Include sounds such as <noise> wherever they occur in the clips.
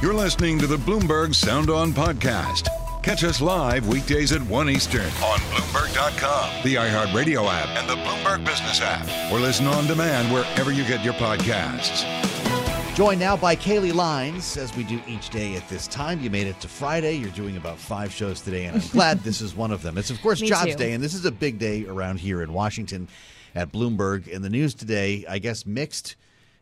You're listening to the Bloomberg Sound On Podcast. Catch us live weekdays at 1 Eastern on Bloomberg.com, the iHeartRadio app, and the Bloomberg Business app, or listen on demand wherever you get your podcasts. Joined now by Kailey Leinz, as we do each day at this time. You made it to Friday. You're doing about five shows today, and I'm <laughs> glad this is one of them. It's, of course, Me Jobs too. Day, and this is a big day around here in Washington at Bloomberg. In the news today, I guess mixed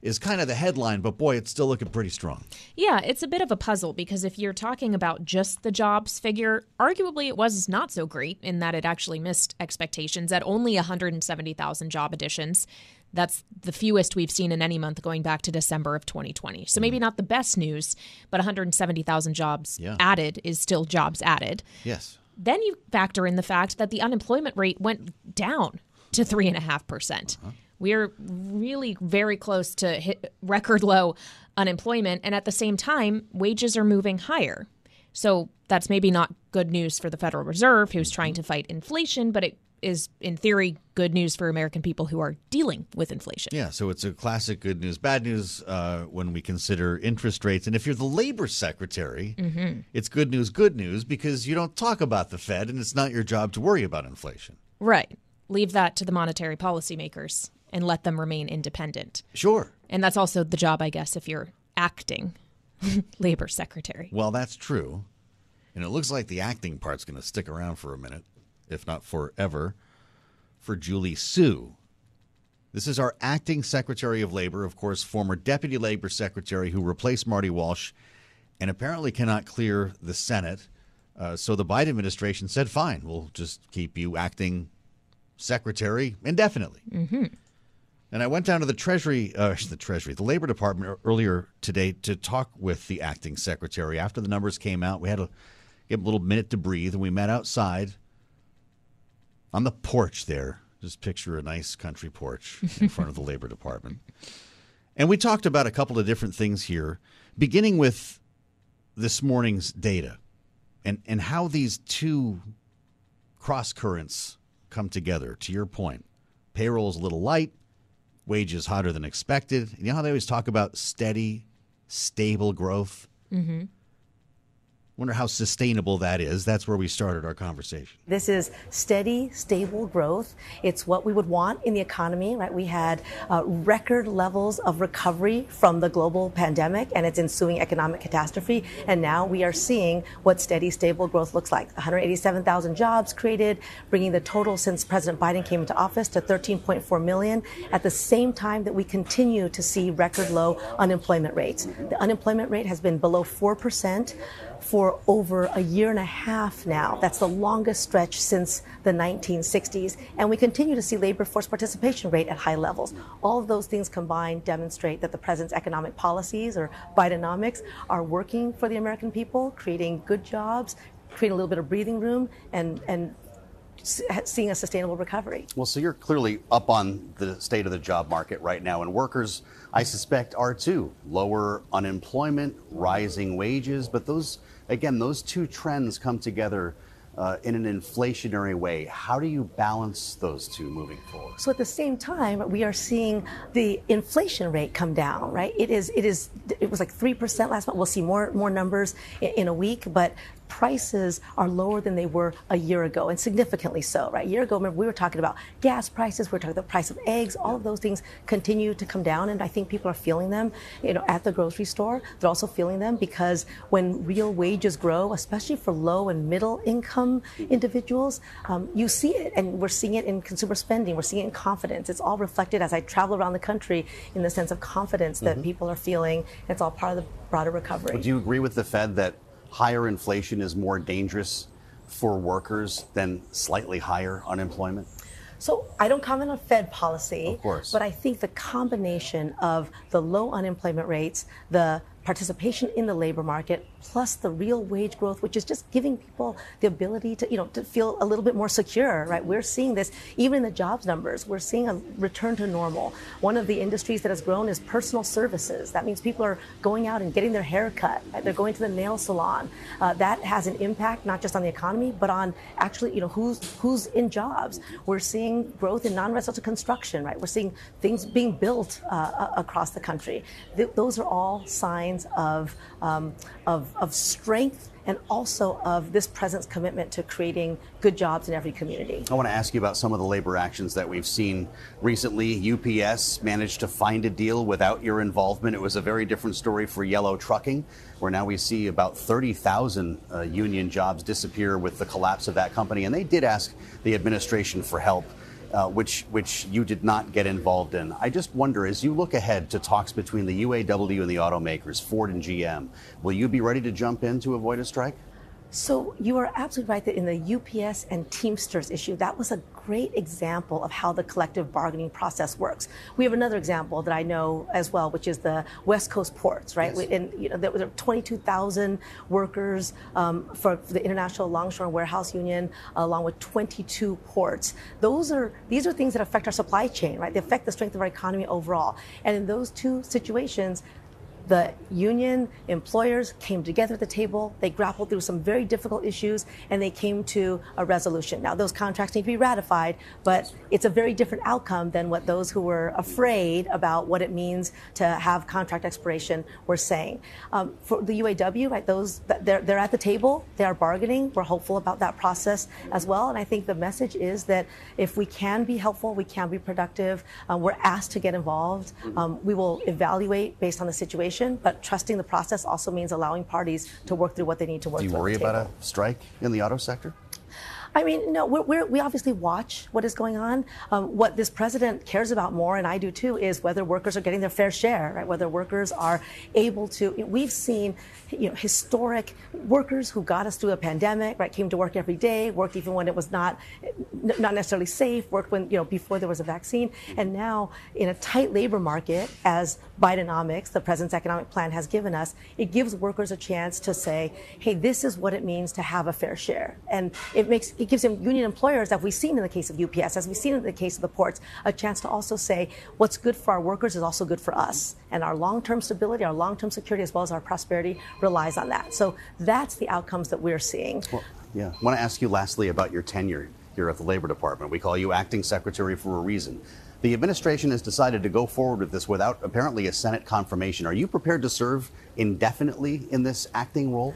is kind of the headline, but boy, it's still looking pretty strong. Yeah, it's a bit of a puzzle because if you're talking about just the jobs figure, arguably it was not so great in that it actually missed expectations at only 170,000 job additions. That's the fewest we've seen in any month going back to December of 2020. So maybe mm. not the best news, but 170,000 jobs Yeah. added is still jobs added. Yes. Then you factor in the fact that the unemployment rate went down to 3.5%. percent uh-huh. We're really very close to record low unemployment. And at the same time, wages are moving higher. So that's maybe not good news for the Federal Reserve, who's trying to fight inflation, but it is, in theory, good news for American people who are dealing with inflation. Yeah, so it's a classic good news, bad news uh, when we consider interest rates. And if you're the labor secretary, it's good news, good news because you don't talk about the Fed and it's not your job to worry about inflation. Right. Leave that to the monetary policymakers and let them remain independent. Sure. And that's also the job, I guess, if you're acting <laughs> labor secretary. Well, that's true. And it looks like the acting part's going to stick around for a minute, if not forever, for Julie Su. This is our acting Secretary of Labor, of course, former Deputy Labor Secretary who replaced Marty Walsh and apparently cannot clear the Senate. Uh, so the Biden administration said, fine, we'll just keep you acting secretary indefinitely. Mm-hmm. And I went down to the Treasury, uh, <laughs> the Treasury, the Labor Department earlier today to talk with the acting secretary. After the numbers came out, we had to give him a little minute to breathe, and we met outside on the porch there. Just picture a nice country porch in <laughs> front of the Labor Department. And we talked about a couple of different things here, beginning with this morning's data and, and how these two cross currents come together. To your point, payroll's a little light, wages hotter than expected. You know how they always talk about steady, stable growth? Mm-hmm. Wonder how sustainable that is. That's where we started our conversation. This is steady, stable growth. It's what we would want in the economy, right? We had uh, record levels of recovery from the global pandemic and its ensuing economic catastrophe. And now we are seeing what steady, stable growth looks like. 187,000 jobs created, bringing the total since President Biden came into office to 13.4 million. At the same time that we continue to see record low unemployment rates. The unemployment rate has been below 4% for over a year and a half now. That's the longest stretch since the 1960s. And we continue to see labor force participation rate at high levels. All of those things combined demonstrate that the president's economic policies or Bidenomics are working for the American people, creating good jobs, creating a little bit of breathing room, and, and seeing a sustainable recovery. Well, so you're clearly up on the state of the job market right now, and workers, I suspect, are too. Lower unemployment, rising wages, but those, again, those two trends come together uh, in an inflationary way. How do you balance those two moving forward? So at the same time, we are seeing the inflation rate come down, right? It is, it is, it was like 3% last month. We'll see more, more numbers in, in a week, but prices are lower than they were a year ago and significantly so, right? A year ago, remember, we were talking about gas prices, we were talking about the price of eggs, all of those things continue to come down. And I think people are feeling them, you know, at the grocery store. They're also feeling them because when real wages grow, especially for low and middle income individuals, um, you see it. And we're seeing it in consumer spending. We're seeing it in confidence. It's all reflected as I travel around the country in the sense of confidence that people are feeling. It's all part of the broader recovery. Do you agree with the Fed that higher inflation is more dangerous for workers than slightly higher unemployment? So I don't comment on Fed policy. Of course. But I think the combination of the low unemployment rates, the participation in the labor market, plus the real wage growth, which is just giving people the ability to, you know, to feel a little bit more secure, right? We're seeing this even in the jobs numbers. We're seeing a return to normal. One of the industries that has grown is personal services. That means people are going out and getting their hair cut. Right? They're going to the nail salon. Uh, that has an impact not just on the economy, but on actually, you know, who's who's in jobs. We're seeing growth in non-residential construction, right? We're seeing things being built uh, across the country. Th- those are all signs of, um, of, of strength and also of this president's commitment to creating good jobs in every community. I want to ask you about some of the labor actions that we've seen recently. UPS managed to find a deal without your involvement. It was a very different story for Yellow Trucking, where now we see about 30,000 uh, union jobs disappear with the collapse of that company. And they did ask the administration for help uh, which which you did not get involved in. I just wonder, as you look ahead to talks between the UAW and the automakers, Ford and GM, will you be ready to jump in to avoid a strike? So you are absolutely right that in the UPS and Teamsters issue, that was a great example of how the collective bargaining process works. We have another example that I know as well, which is the West Coast ports, right? Yes. And you know, there were 22,000 workers um, for the International Longshore and Warehouse Union, along with 22 ports. Those are these are things that affect our supply chain, right? They affect the strength of our economy overall. And in those two situations, the union employers came together at the table. They grappled through some very difficult issues and they came to a resolution. Now, those contracts need to be ratified, but it's a very different outcome than what those who were afraid about what it means to have contract expiration were saying. Um, for the UAW, right, those they're, they're at the table, they are bargaining. We're hopeful about that process as well. And I think the message is that if we can be helpful, we can be productive, um, we're asked to get involved. Um, we will evaluate based on the situation but trusting the process also means allowing parties to work through what they need to work through. Do you worry about a strike in the auto sector? I mean, no, we're, we obviously watch what is going on. Um, what this president cares about more, and I do too, is whether workers are getting their fair share, right? Whether workers are able to. You know, we've seen, you know, historic workers who got us through a pandemic, right? Came to work every day, worked even when it was not, not necessarily safe, worked when, you know, before there was a vaccine, and now in a tight labor market, as Bidenomics, the president's economic plan, has given us, it gives workers a chance to say, hey, this is what it means to have a fair share, and it makes gives union employers, as we've seen in the case of UPS, as we've seen in the case of the ports, a chance to also say what's good for our workers is also good for us. And our long term stability, our long term security, as well as our prosperity relies on that. So that's the outcomes that we're seeing. Well, yeah. I want to ask you lastly about your tenure here at the Labor Department. We call you acting secretary for a reason. The administration has decided to go forward with this without apparently a Senate confirmation. Are you prepared to serve indefinitely in this acting role?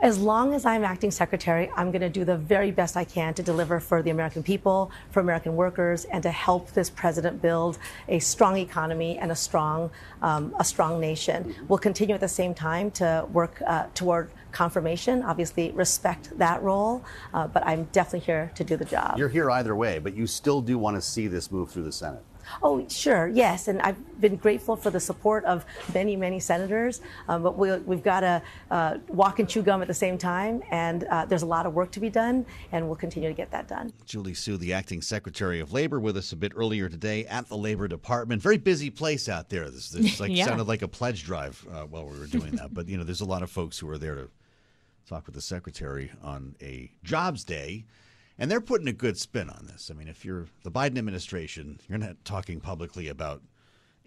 As long as I'm acting secretary, I'm going to do the very best I can to deliver for the American people, for American workers, and to help this president build a strong economy and a strong, um, a strong nation. We'll continue at the same time to work uh, toward confirmation. Obviously, respect that role, uh, but I'm definitely here to do the job. You're here either way, but you still do want to see this move through the Senate. Oh, sure, yes, and I've been grateful for the support of many, many senators. Um, but we, have got to uh, walk and chew gum at the same time, and uh, there's a lot of work to be done, and we'll continue to get that done. Julie Su, the acting Secretary of Labor, with us a bit earlier today at the Labor Department. Very busy place out there. This, this <laughs> like yeah. sounded like a pledge drive uh, while we were doing that, but you know, there's a lot of folks who are there to talk with the secretary on a jobs day. And they're putting a good spin on this. I mean, if you're the Biden administration, you're not talking publicly about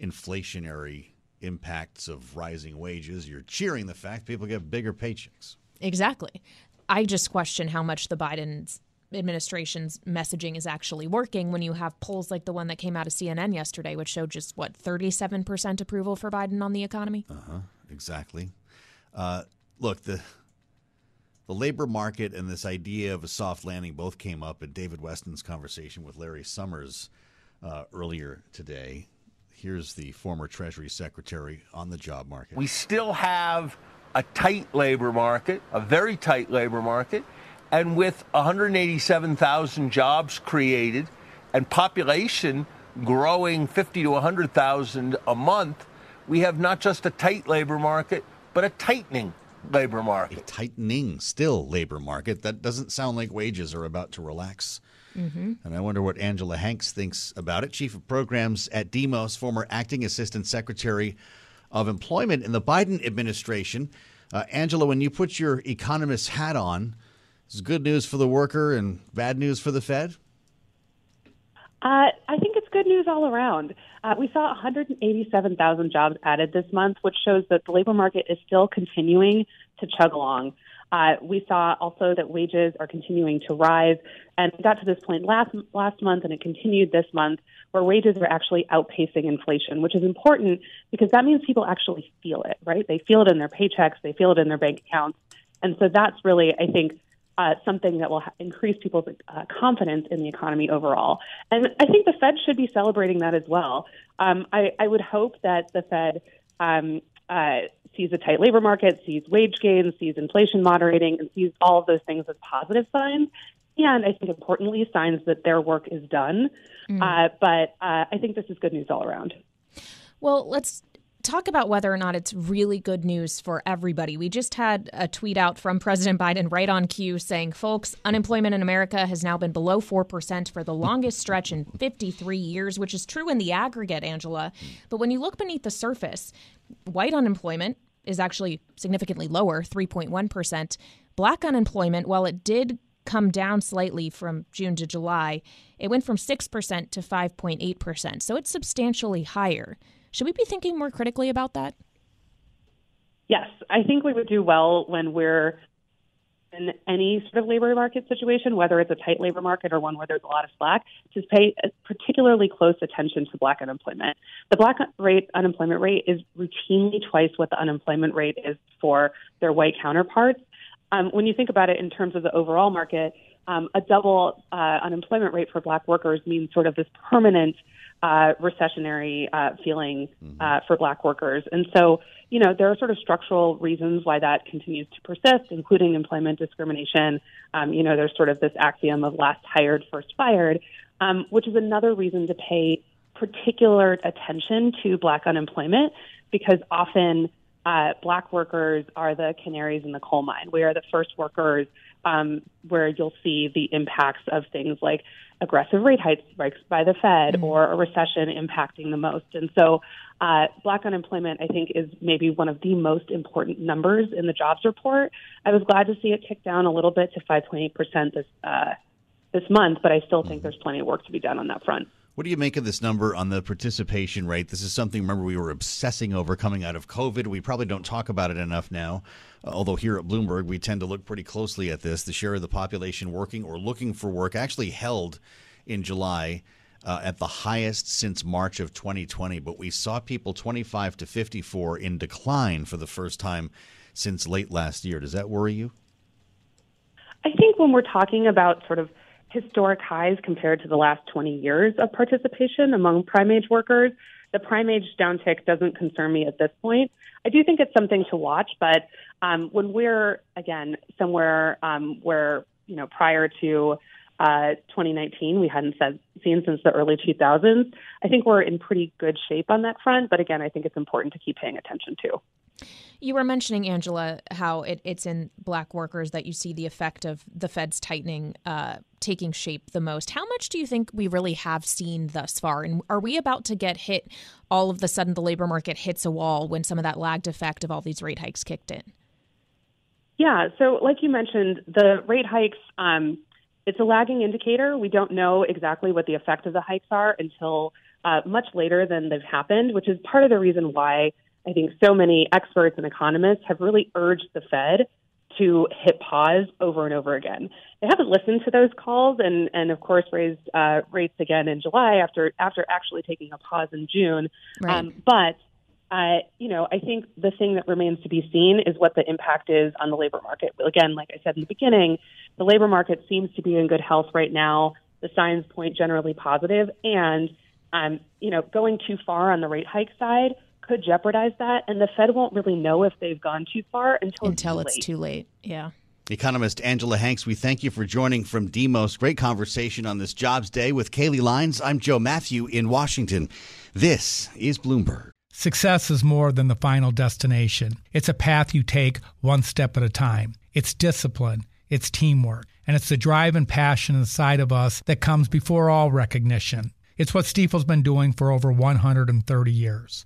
inflationary impacts of rising wages. You're cheering the fact people get bigger paychecks. Exactly. I just question how much the Biden's administration's messaging is actually working when you have polls like the one that came out of CNN yesterday, which showed just what 37% approval for Biden on the economy. Uh huh. Exactly. Uh, look, the the labor market and this idea of a soft landing both came up in David Westin's conversation with Larry Summers uh, earlier today. Here's the former Treasury Secretary on the job market. We still have a tight labor market, a very tight labor market, and with 187,000 jobs created and population growing 50 to 100,000 a month, we have not just a tight labor market, but a tightening labor market. A tightening still labor market. That doesn't sound like wages are about to relax. Mm-hmm. And I wonder what Angela Hanks thinks about it. Chief of Programs at Demos, former acting assistant secretary of employment in the Biden administration. Uh, Angela, when you put your economist hat on, is good news for the worker and bad news for the Fed? Uh, I think it's good news all around. Uh, we saw 187,000 jobs added this month, which shows that the labor market is still continuing to chug along. Uh, we saw also that wages are continuing to rise, and we got to this point last last month, and it continued this month, where wages are actually outpacing inflation, which is important because that means people actually feel it, right? They feel it in their paychecks, they feel it in their bank accounts, and so that's really, I think, uh, something that will ha- increase people's uh, confidence in the economy overall. And I think the Fed should be celebrating that as well. Um, I, I, would hope that the Fed um, uh, sees a tight labor market, sees wage gains, sees inflation moderating, and sees all of those things as positive signs. And I think importantly, signs that their work is done. Mm. but uh, I think this is good news all around. Well, let's talk about whether or not it's really good news for everybody. We just had a tweet out from President Biden right on cue saying, folks, unemployment in America has now been below 4% for the longest stretch in 53 years, which is true in the aggregate, Angela. But when you look beneath the surface, white unemployment is actually significantly lower, 3.1%. Black unemployment, while it did come down slightly from June to July, it went from 6% to 5.8%. So it's substantially higher. Should we be thinking more critically about that? Yes, I think we would do well when we're in any sort of labor market situation, whether it's a tight labor market or one where there's a lot of slack, to pay particularly close attention to black unemployment. The black rate unemployment rate is routinely twice what the unemployment rate is for their white counterparts. Um, when you think about it in terms of the overall market, um, a double uh, unemployment rate for black workers means sort of this permanent uh, recessionary uh, feeling mm-hmm. uh, for black workers. And so, you know, there are sort of structural reasons why that continues to persist, including employment discrimination. Um, you know, there's sort of this axiom of last hired, first fired, um, which is another reason to pay particular attention to black unemployment because often uh, black workers are the canaries in the coal mine. We are the first workers um, where you'll see the impacts of things like aggressive rate hikes by the Fed mm-hmm. or a recession impacting the most. And so, uh, black unemployment, I think, is maybe one of the most important numbers in the jobs report. I was glad to see it tick down a little bit to 5.8 percent this uh, this month, but I still think mm-hmm. there's plenty of work to be done on that front. What do you make of this number on the participation rate? This is something, remember, we were obsessing over coming out of COVID. We probably don't talk about it enough now. Uh, although here at Bloomberg, we tend to look pretty closely at this. The share of the population working or looking for work actually held in July uh, at the highest since March of 2020. But we saw people 25 to 54 in decline for the first time since late last year. Does that worry you? I think when we're talking about sort of historic highs compared to the last 20 years of participation among prime age workers. The prime age downtick doesn't concern me at this point. I do think it's something to watch, but um, when we're again somewhere um, where you know prior to uh, 2019 we hadn't said, seen since the early 2000s, I think we're in pretty good shape on that front. But again, I think it's important to keep paying attention to. You were mentioning, Angela, how it, it's in black workers that you see the effect of the Fed's tightening uh, taking shape the most. How much do you think we really have seen thus far? And are we about to get hit all of the sudden the labor market hits a wall when some of that lagged effect of all these rate hikes kicked in? Yeah, so like you mentioned, the rate hikes, um, it's a lagging indicator. We don't know exactly what the effect of the hikes are until uh, much later than they've happened, which is part of the reason why I think so many experts and economists have really urged the Fed to hit pause over and over again. They haven't listened to those calls, and and of course raised uh, rates again in July after after actually taking a pause in June. Right. Um, but uh, you know, I think the thing that remains to be seen is what the impact is on the labor market. Again, like I said in the beginning, the labor market seems to be in good health right now. The signs point generally positive, and um, you know, going too far on the rate hike side could jeopardize that, and the Fed won't really know if they've gone too far until until it's, too, it's too late. Yeah. Economist Angela Hanks, we thank you for joining from Demos. Great conversation on this Jobs Day with Kailey Leinz. I'm Joe Mathieu in Washington. This is Bloomberg. Success is more than the final destination. It's a path you take one step at a time. It's discipline, it's teamwork, and it's the drive and passion inside of us that comes before all recognition. It's what Stifel's been doing for over 130 years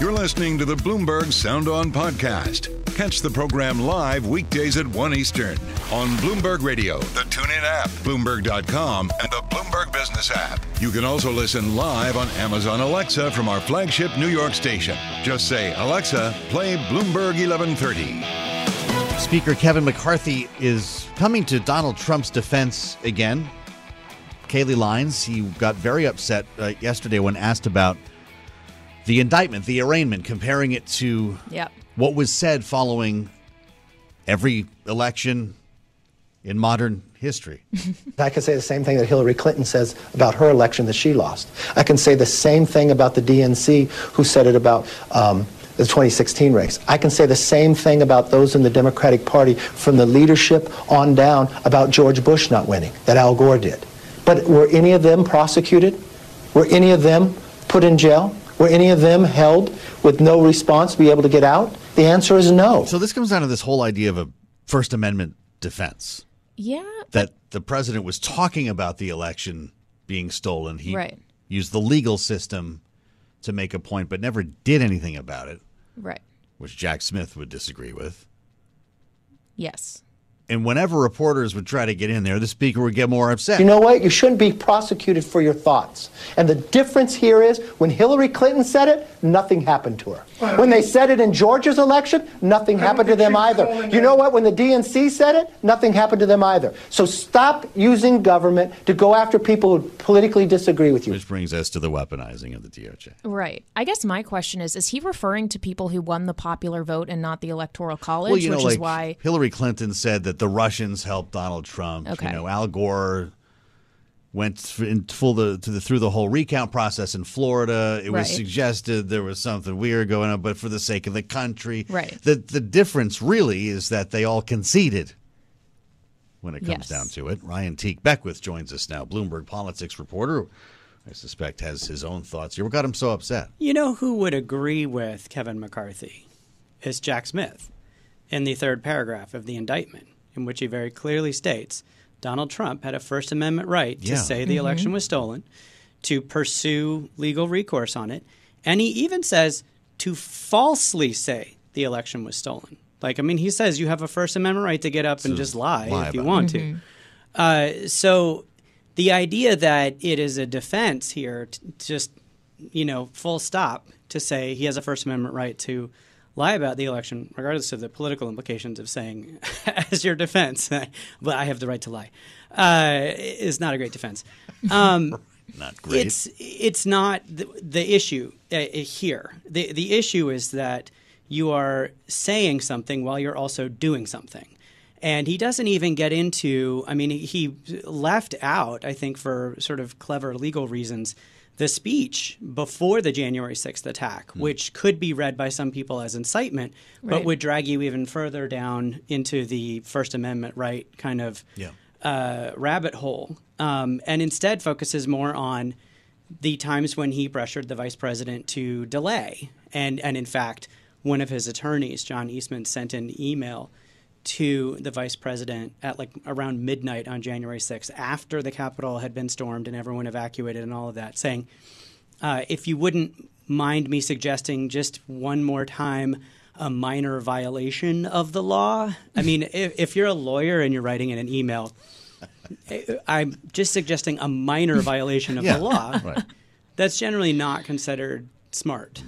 You're listening to the Bloomberg Sound On podcast. Catch the program live weekdays at 1 Eastern on Bloomberg Radio, the TuneIn app, Bloomberg.com, and the Bloomberg Business app. You can also listen live on Amazon Alexa from our flagship New York station. Just say, Alexa, play Bloomberg 1130. Speaker Kevin McCarthy is coming to Donald Trump's defense again. Kailey Leinz, he got very upset uh, yesterday when asked about the indictment, the arraignment, comparing it to Yep. what was said following every election in modern history. <laughs> I can say the same thing that Hillary Clinton says about her election that she lost. I can say the same thing about the DNC who said it about um, the 2016 race. I can say the same thing about those in the Democratic Party from the leadership on down about George Bush not winning, that Al Gore did. But were any of them prosecuted? Were any of them put in jail? Were any of them held with no response to be able to get out? The answer is no. So this comes down to this whole idea of a First Amendment defense. Yeah. that the president was talking about the election being stolen. He Right. used the legal system to make a point, but never did anything about it, Right. which Jack Smith would disagree with. Yes. And whenever reporters would try to get in there, the speaker would get more upset. You know what? You shouldn't be prosecuted for your thoughts. And the difference here is when Hillary Clinton said it, nothing happened to her. When they said it in Georgia's election, nothing happened to them either. You know what? When the DNC said it, nothing happened to them either. So stop using government to go after people who politically disagree with you. Which brings us to the weaponizing of the DOJ. Right. I guess my question is: Is he referring to people who won the popular vote and not the electoral college, Well, you know, which like is why? Hillary Clinton said that the Russians helped Donald Trump. Okay. You know, Al Gore went in full the, to the through the whole recount process in Florida. It was Right. suggested there was something weird going on, but for the sake of the country, Right. The the difference really is that they all conceded. When it comes Yes. down to it, Ryan Teague Beckwith joins us now, Bloomberg politics reporter. I suspect has his own thoughts here. What got him so upset? You know who would agree with Kevin McCarthy? It's Jack Smith in the third paragraph of the indictment, in which he very clearly states Donald Trump had a First Amendment right to Yeah. say the election was stolen, to pursue legal recourse on it, and he even says to falsely say the election was stolen. Like, I mean, he says you have a First Amendment right to get up and just lie, lie if you about want to. Uh, so the idea that it is a defense here, t- just you know, full stop to say he has a First Amendment right to lie about the election, regardless of the political implications of saying, <laughs> as your defense, <laughs> but I have the right to lie, uh, is not a great defense. Um, <laughs> Not great. it's it's not the, the issue uh, here. The the issue is that you are saying something while you're also doing something. And he doesn't even get into, I mean, he- he left out, I think, for sort of clever legal reasons, the speech before the January 6th attack, which could be read by some people as incitement, but would drag you even further down into the First Amendment right kind of Yeah. uh, rabbit hole, um, and instead focuses more on the times when he pressured the vice president to delay. And, and in fact, one of his attorneys, John Eastman, sent an email to the vice president at like around midnight on January 6th, after the Capitol had been stormed and everyone evacuated and all of that, saying, uh, if you wouldn't mind me suggesting just one more time a minor violation of the law. I mean, <laughs> if, if you're a lawyer and you're writing in an email, I'm just suggesting a minor <laughs> violation of Yeah, the law. right. That's generally not considered smart.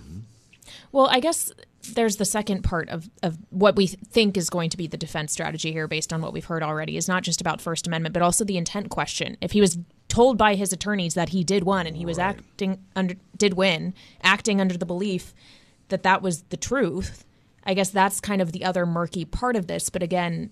Well, I guess there's the second part of, of what we think is going to be the defense strategy here, based on what we've heard already, is not just about First Amendment, but also the intent question. If he was told by his attorneys that he did win and he was acting under did win, acting under the belief that that was the truth, I guess that's kind of the other murky part of this. But again,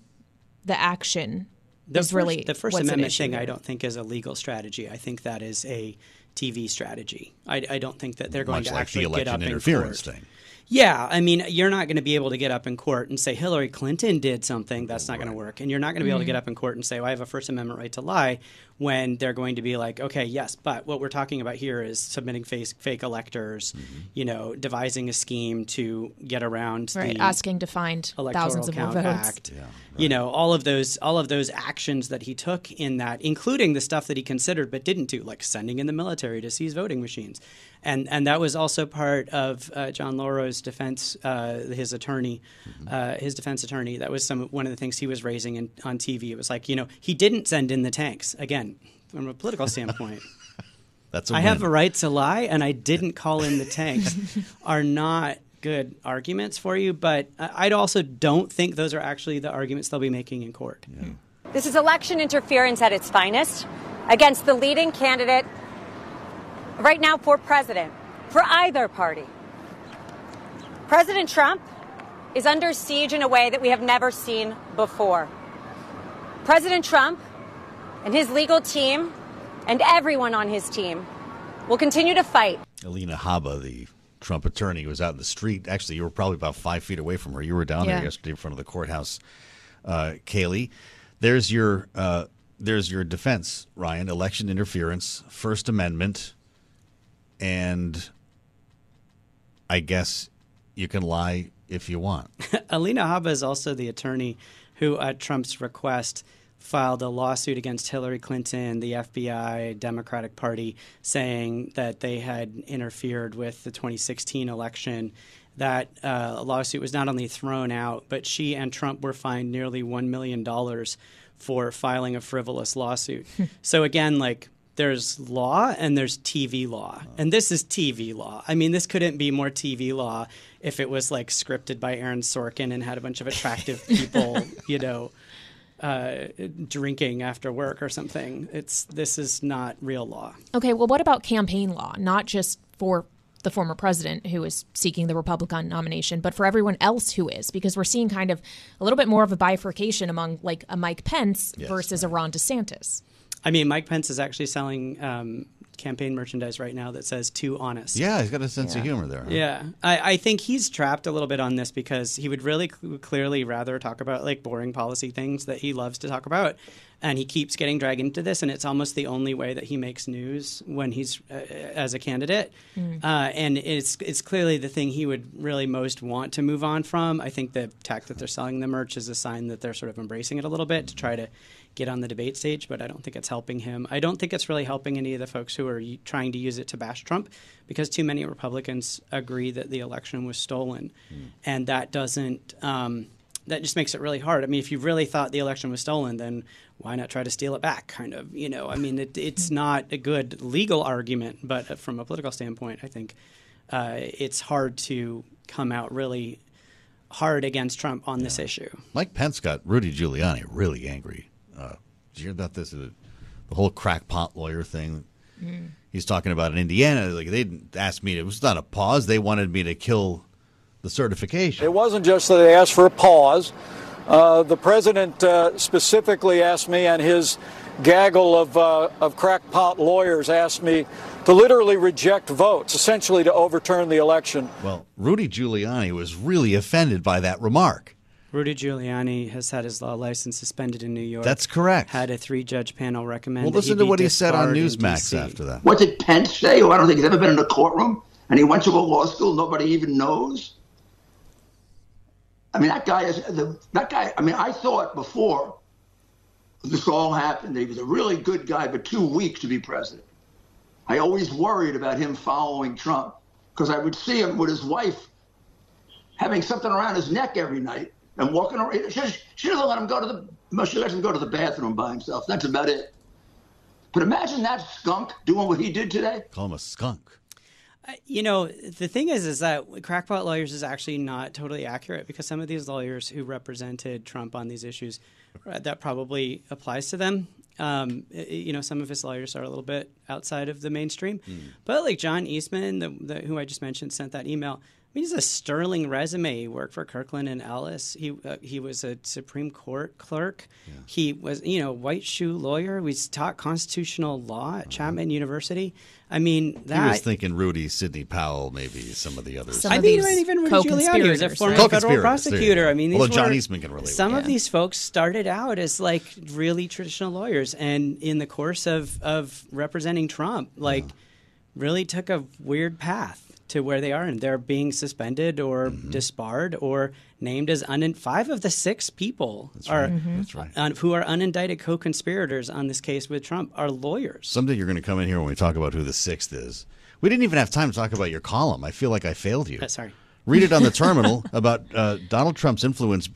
the action The is first, really the First what's Amendment issue thing. I don't think is a legal strategy. I think that is a TV strategy. I, I don't think that they're going Much to like actually the get up election in interference court. thing. Yeah, I mean, you're not going to be able to get up in court and say Hillary Clinton did something. That's not going to work. And you're not going to be able to get Mhm. up in court and say, well, I have a First Amendment right to lie when they're going to be like, okay, yes, but what we're talking about here is submitting fake, fake electors, you know, devising a scheme to get around Right, the asking to find thousands of more Count votes. Act. You know, all of those all of those actions that he took in that, including the stuff that he considered but didn't do, like sending in the military to seize voting machines, and and that was also part of uh, John Lauro's defense, uh, his attorney, uh, his defense attorney. That was some one of the things he was raising in, on TV. It was like, you know, he didn't send in the tanks again from a political standpoint. <laughs> That's a I have win. a right to lie, and I didn't call in the tanks. <laughs> are not good arguments for you, but I I also don't think those are actually the arguments they'll be making in court. This is election interference at its finest against the leading candidate right now for president, for either party. President Trump is under siege in a way that we have never seen before. President Trump and his legal team and everyone on his team will continue to fight Alina Habba, the Trump attorney, was out in the street. Actually, you were probably about five feet away from her. You were down Yeah. there yesterday in front of the courthouse, uh, Kailey. There's your uh, there's your defense, Ryan. Election interference, First Amendment, and I guess you can lie if you want. <laughs> Alina Habba is also the attorney who, at Trump's request, filed a lawsuit against Hillary Clinton, the FBI, Democratic Party, saying that they had interfered with the 2016 election. That uh, lawsuit was not only thrown out, but she and Trump were fined nearly $1 million for filing a frivolous lawsuit. so, again, like, there's law and there's TV law. And this is TV law. I mean, this couldn't be more TV law if it was like scripted by Aaron Sorkin and had a bunch of attractive people, <laughs> you know, uh, drinking after work or something. It's this is not real law. Okay, well, what about campaign law? Not just for the former president who is seeking the Republican nomination, but for everyone else who is, because we're seeing kind of a little bit more of a bifurcation among like a Mike Pence versus a Ron DeSantis. I mean, Mike Pence is actually selling um, campaign merchandise right now that says "Too honest." Yeah, he's got a sense of humor there. huh? Yeah, I, I think he's trapped a little bit on this because he would really cl- clearly rather talk about like boring policy things that he loves to talk about, and he keeps getting dragged into this, and it's almost the only way that he makes news when he's uh, as a candidate, Mm. uh, and it's it's clearly the thing he would really most want to move on from. I think the tact that they're selling the merch is a sign that they're sort of embracing it a little bit to try to get on the debate stage, but I don't think it's helping him. I don't think it's really helping any of the folks who are trying to use it to bash Trump because too many Republicans agree that the election was stolen. And that doesn't, um, that just makes it really hard. I mean, if you really thought the election was stolen, then why not try to steal it back, kind of? You know, I mean, it, it's <laughs> not a good legal argument, but from a political standpoint, I think uh, it's hard to come out really hard against Trump on this issue. Mike Pence got Rudy Giuliani really angry. Uh, did you hear about this? Uh, The whole crackpot lawyer thing. He's talking about in Indiana. Like they didn't ask me. It was not a pause. They wanted me to kill the certification. It wasn't just that they asked for a pause. Uh, the president uh, specifically asked me, and his gaggle of, uh, of crackpot lawyers asked me to literally reject votes, essentially to overturn the election. Well, Rudy Giuliani was really offended by that remark. Rudy Giuliani has had his law license suspended in New York. That's correct. Had a three-judge panel recommend. Well, that listen he to what he said on Newsmax after that. What did Pence say? Oh, I don't think he's ever been in a courtroom, and he went to a law school nobody even knows. I mean, that guy is the, that guy. I mean, I thought before this all happened that he was a really good guy, but too weak to be president. I always worried about him following Trump because I would see him with his wife having something around his neck every night and walking around. She, she doesn't let him go to the. well, She lets him go to the bathroom by himself. That's about it. But imagine that skunk doing what he did today. Call him a skunk. You know, the thing is, is that crackpot lawyers is actually not totally accurate because some of these lawyers who represented Trump on these issues, uh, that probably applies to them. Um, you know, some of his lawyers are a little bit outside of the mainstream, but like John Eastman, the, the, who I just mentioned, sent that email. I mean, he's a sterling resume. He worked for Kirkland and Ellis. He uh, he was a Supreme Court clerk. He was, you know, white shoe lawyer. He's taught constitutional law at Chapman University. I mean, that he was thinking Rudy, Sidney Powell, maybe some of the others. I mean, even Rudy Giuliani was a co-conspirators, former right? federal Co-conspirators, there you prosecutor. I mean, these Although John were- Eastman can relate with Some that. of these folks started out as like really traditional lawyers, and in the course of of representing Trump, like really took a weird path to where they are, and they're being suspended or Mm-hmm. disbarred or named as un- five of the six people are right. Mhm. That's right. un- who are unindicted co-conspirators on this case with Trump are lawyers. Someday you're going to come in here when we talk about who the sixth is. We didn't even have time to talk about your column. I feel like I failed you. Uh, sorry. Read it on the terminal <laughs> about uh, Donald Trump's influence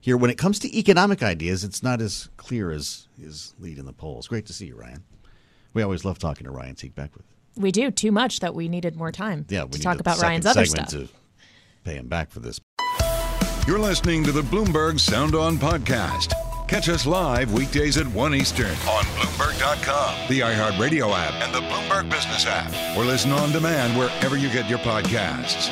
here. When it comes to economic ideas, it's not as clear as his lead in the polls. Great to see you, Ryan. We always love talking to Ryan Teague Beckwith. We do too much that we needed more time Yeah, we to talk about Ryan's other stuff. to pay him back for this. You're listening to the Bloomberg Sound On Podcast. Catch us live weekdays at 1 Eastern on Bloomberg.com, the iHeartRadio app, and the Bloomberg Business app. Or listen on demand wherever you get your podcasts.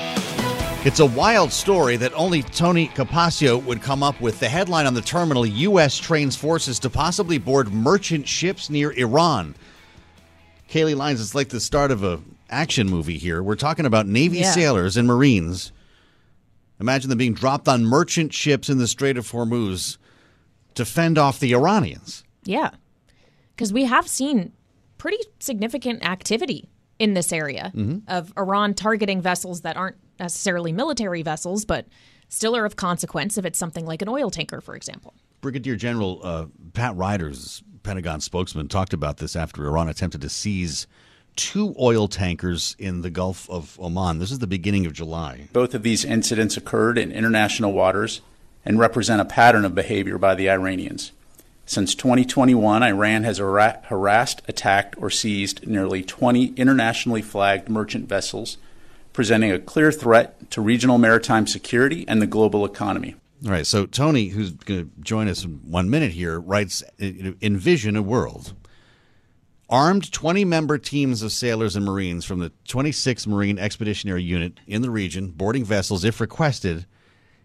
It's a wild story that only Tony Capaccio would come up with. The headline on the terminal U.S. trains forces to possibly board merchant ships near Iran. Kailey Leinz, it's like the start of a action movie here. We're talking about Navy Yeah. sailors and Marines. Imagine them being dropped on merchant ships in the Strait of Hormuz to fend off the Iranians. Yeah. Because we have seen pretty significant activity in this area Mhm. of Iran targeting vessels that aren't necessarily military vessels, but still are of consequence if it's something like an oil tanker, for example. Brigadier General uh, Pat Ryder's Pentagon spokesman talked about this after Iran attempted to seize two oil tankers in the Gulf of Oman. This is the beginning of July. Both of these incidents occurred in international waters and represent a pattern of behavior by the Iranians. Since 2021, Iran has hara- harassed, attacked, or seized nearly 20 internationally flagged merchant vessels, presenting a clear threat to regional maritime security and the global economy. All right, so Tony, who's going to join us in one minute here, writes uh, Envision a world. Armed 20 member teams of sailors and Marines from the 26th Marine Expeditionary Unit in the region, boarding vessels if requested,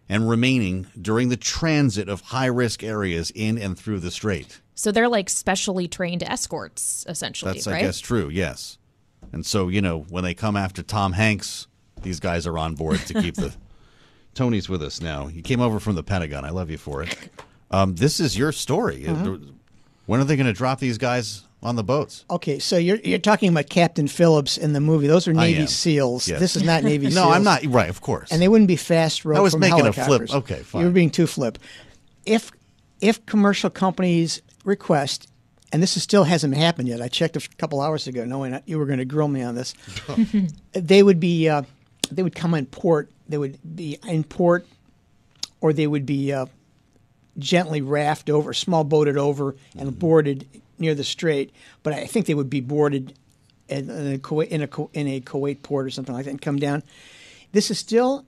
and remaining during the transit of high risk areas in and through the strait. So they're like specially trained escorts, essentially, That's, right? I guess, true, yes. And so, you know, when they come after Tom Hanks, these guys are on board to keep the. Tony's with us now. He came over from the Pentagon. I love you for it. Um, this is your story. Uh-huh. When are they going to drop these guys on the boats? Okay, so you're you're talking about Captain Phillips in the movie. Those are Navy. SEALs. Yes. This is not Navy <laughs> No, SEALs. I'm not- right, of course. And they wouldn't be fast rope I was from making a flip. Okay, fine. You were being too flip. If if commercial companies request, and this is still hasn't happened yet. I checked a couple hours ago, knowing you were going to grill me on this. <laughs> they would be uh, they would come in port. They would be in port, or they would be uh, gently rafted over, small boated over, and Mm-hmm. boarded near the strait. But I think they would be boarded in, in, a, Kuwait, in, a, in a Kuwait port or something like that and come down. This is still,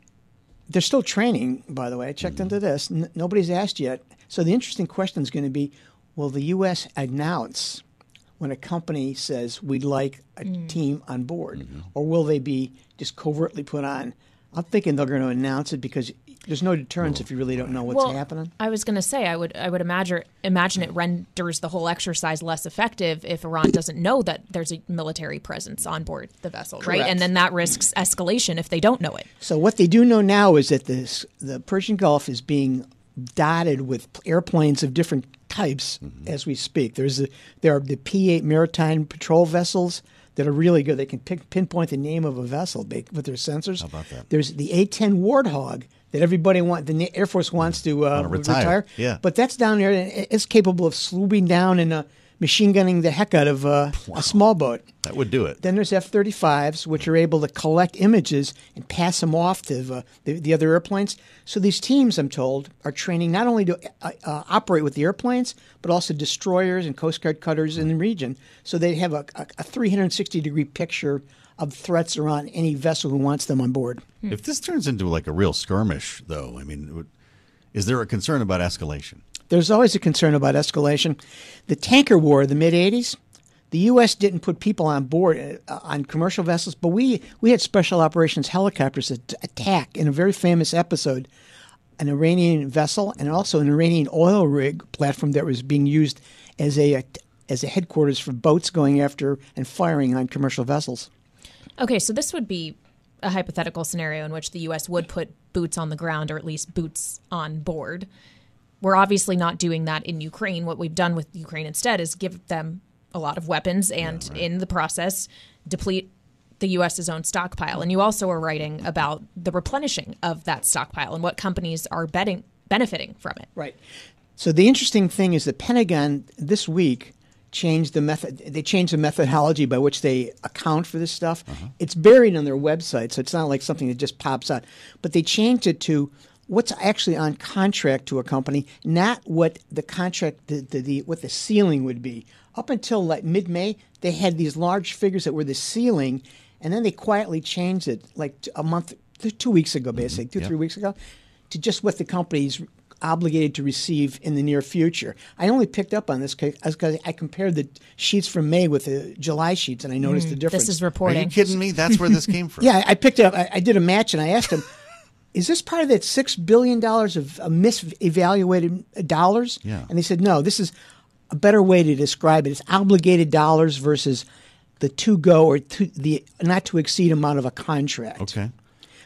they're still training, by the way. I checked Mm-hmm. into this. N- nobody's asked yet. So the interesting question is going to be will the U.S. announce when a company says we'd like a team on board, Mm-hmm. or will they be just covertly put on? I'm thinking they're going to announce it because there's no deterrence if you really don't know what's well, happening. I was going to say I would I would imagine imagine it renders the whole exercise less effective if Iran doesn't know that there's a military presence on board the vessel, right? And then that risks escalation if they don't know it. So what they do know now is that this the Persian Gulf is being dotted with airplanes of different types Mm-hmm. as we speak. There's a, there are the P-8 maritime patrol vessels that are really good. They can pick, pinpoint the name of a vessel with their sensors. How about that? There's the A-10 Warthog that everybody want the Air Force wants to uh, Wanna retire. Yeah. But that's down there. It's capable of swooping down and uh, machine gunning the heck out of uh, a small boat. That would do it. Then there's F 35s, which are able to collect images and pass them off to the, the, the other airplanes. So these teams, I'm told, are training not only to uh, uh, operate with the airplanes, but also destroyers and Coast Guard cutters in the region. So they have a, a, a 360 degree picture of threats around any vessel who wants them on board. If this turns into like a real skirmish, though, I mean, is there a concern about escalation? There's always a concern about escalation. The tanker war of the mid 80s, the U.S. didn't put people on board uh, on commercial vessels, but we, we had special operations helicopters that attack in a very famous episode an Iranian vessel and also an Iranian oil rig platform that was being used as a as a headquarters for boats going after and firing on commercial vessels. Okay, so this would be a hypothetical scenario in which the U.S. would put boots on the ground or at least boots on board. We're obviously not doing that in Ukraine. What we've done with Ukraine instead is give them a lot of weapons and, in the process, deplete the U.S.'s own stockpile. And you also are writing about the replenishing of that stockpile and what companies are betting, benefiting from it. Right. So the interesting thing is the Pentagon this week changed the method. They changed the methodology by which they account for this stuff. Uh-huh. It's buried on their website, so it's not like something that just pops out. But they changed it to what's actually on contract to a company, not what the contract, the, the, the what the ceiling would be. Up until like mid-May, they had these large figures that were the ceiling, and then they quietly changed it like a month, two weeks ago, mm-hmm. basically, 2 Yeah. three weeks ago, to just what the company's obligated to receive in the near future. I only picked up on this because I compared the sheets from May with the July sheets, and I noticed Mm, the difference. this is reporting. Are you kidding me? That's where this came from. <laughs> Yeah, I picked it up. I, I did a match, and I asked him, <laughs> "Is this part of that six billion dollars of uh, misevaluated dollars?" Yeah. And they said, "No. This is a better way to describe it. It's obligated dollars versus the to go or to the not to exceed amount of a contract." Okay.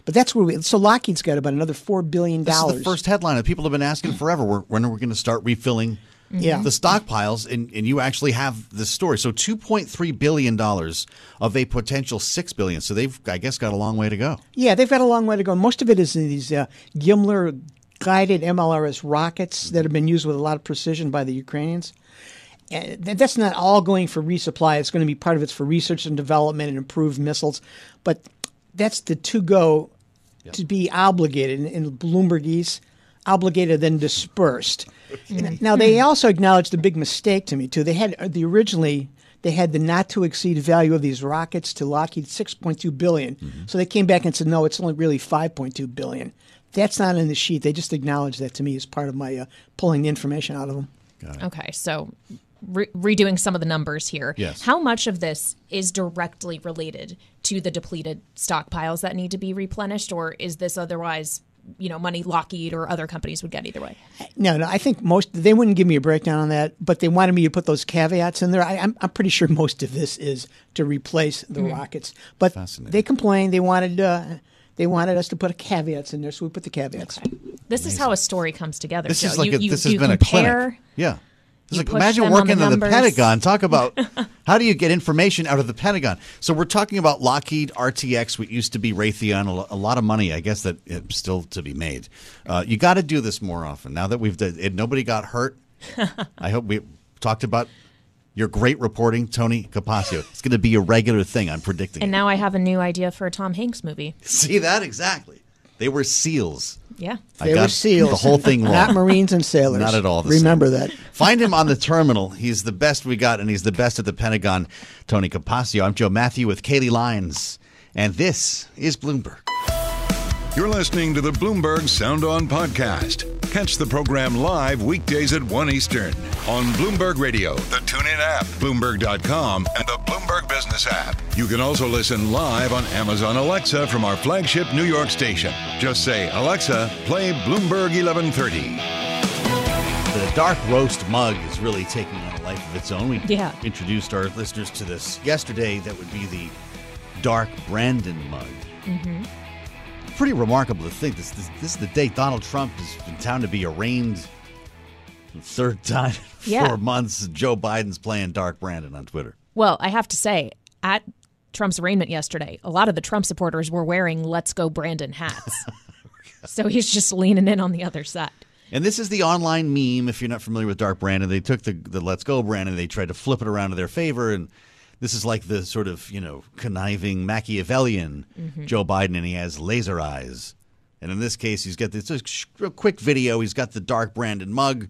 But that's where we. So Lockheed's got about another four billion This dollars. is the first headline that people have been asking forever. When are we going to start refilling Yeah. the stockpiles? And, and you actually have this story. So $2.3 billion of a potential 6 billion. So they've, I guess, got a long way to go. Yeah, they've got a long way to go. Most of it is in these uh, Gimler guided MLRS rockets that have been used with a lot of precision by the Ukrainians. And that's not all going for resupply. It's going to be part of it's for research and development and improved missiles. But that's the to go to be obligated in, in Bloombergese, obligated then dispersed. And Now they also acknowledged the big mistake to me too. They had uh, the originally they had the not to exceed value of these rockets to Lockheed six point two billion. So they came back and said no, it's only really five point two billion. That's not in the sheet. They just acknowledged that to me as part of my uh, pulling the information out of them. Okay, so re- redoing some of the numbers here. Yes. How much of this is directly related to the depleted stockpiles that need to be replenished, or is this otherwise, you know, money Lockheed or other companies would get either way? No, no. I think most they wouldn't give me a breakdown on that, but they wanted me to put those caveats in there. I, I'm, I'm pretty sure most of this is to replace the Mhm. rockets, but they complained. They wanted uh, they wanted us to put caveats in there, so we put the caveats. This is how a story comes together. This Joe. is like you, a, you, this has you been a compare, clinic. Yeah. Like imagine working in the. Pentagon. Talk about <laughs> how do you get information out of the Pentagon? So we're talking about Lockheed RTX, what used to be Raytheon. A A lot of money, I guess, that it's still to be made. Uh, you got to do this more often. Now that we've done, it, nobody got hurt. <laughs> I hope we talked about your great reporting, Tony Capaccio. It's going to be a regular thing. I'm predicting. And it. now I have a new idea for a Tom Hanks movie. See that exactly? They were SEAls. Yeah. I They got were SEAls, the whole thing <laughs> wrong. not Marines and sailors. Not at all. The Remember same. that. Find him on the <laughs> terminal. He's the best we got, and he's the best at the Pentagon. Tony Capaccio. I'm Joe Mathieu with Kailey Leinz, and this is Bloomberg. You're listening to the Bloomberg Sound On Podcast. Catch the program live weekdays at 1 Eastern on Bloomberg Radio, the TuneIn app, Bloomberg.com, and the Bloomberg Business app. You can also listen live on Amazon Alexa from our flagship New York station. Just say, Alexa, play Bloomberg 1130. The dark roast mug is really taking on a life of its own. We Yeah. introduced our listeners to this yesterday. That would be the dark Brandon mug. Mm-hmm. Pretty remarkable to think this, this this is the day Donald Trump is in town to be arraigned. The third time <laughs> in Yeah. four months. Joe Biden's playing Dark Brandon on Twitter. Well, I have to say, at Trump's arraignment yesterday, a lot of the Trump supporters were wearing "Let's Go Brandon" hats. <laughs> so he's just leaning in on the other side. And this is the online meme. If you're not familiar with Dark Brandon, they took the the Let's Go Brandon, and they tried to flip it around to their favor. And this is like the sort of you know conniving Machiavellian Mhm. Joe Biden, and he has laser eyes. And in this case, he's got this just real quick video. He's got the Dark Brandon mug,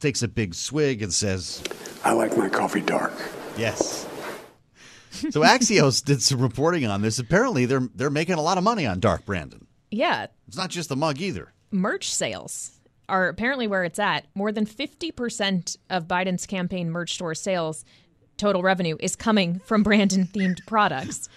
takes a big swig, and says, I like my coffee dark. Yes. So Axios did some reporting on this. Apparently, they're they're making a lot of money on Dark Brandon. Yeah, It's not just the mug either. merch sales are apparently where it's at. More than 50% of Biden's campaign merch store sales total revenue is coming from Brandon themed products.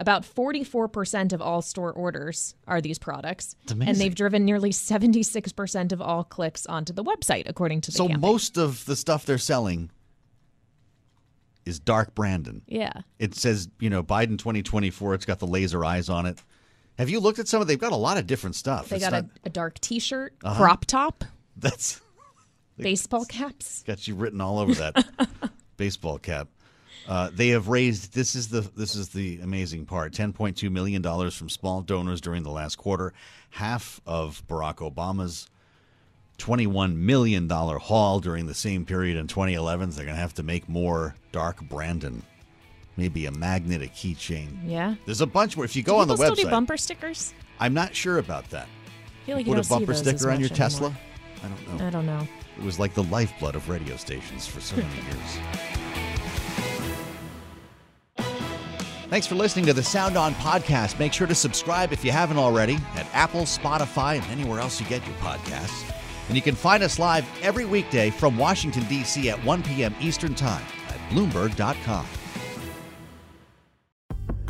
About 44% of all store orders are these products. It's amazing. And they've driven nearly 76% of all clicks onto the website, according to the So campaign. most of the stuff they're selling is Dark Brandon. Yeah. It says, you know, Biden 2024. It's got the laser eyes on it. Have you looked at some of? They've got a lot of different stuff. They It's got not- a, a dark t shirt, Uh-huh. crop top, That's baseball caps. got you written all over that <laughs> baseball cap. Uh, they have raised. This is the this is the amazing part. Ten point two million dollars from small donors during the last quarter. Half of Barack Obama's twenty-one million dollar haul during the same period in 2011. They're going to have to make more Dark Brandon. Maybe a magnet, a keychain. Yeah. There's a bunch more. If you Do go on the still do website, bumper stickers? I'm not sure about that. I feel like Put a bumper sticker on your much Tesla. I don't know. I don't know. It was like the lifeblood of radio stations for so many years. Thanks for listening to the Sound On podcast. Make sure to subscribe if you haven't already at Apple, Spotify, and anywhere else you get your podcasts. And you can find us live every weekday from Washington, D.C. at 1 p.m. Eastern Time at Bloomberg.com.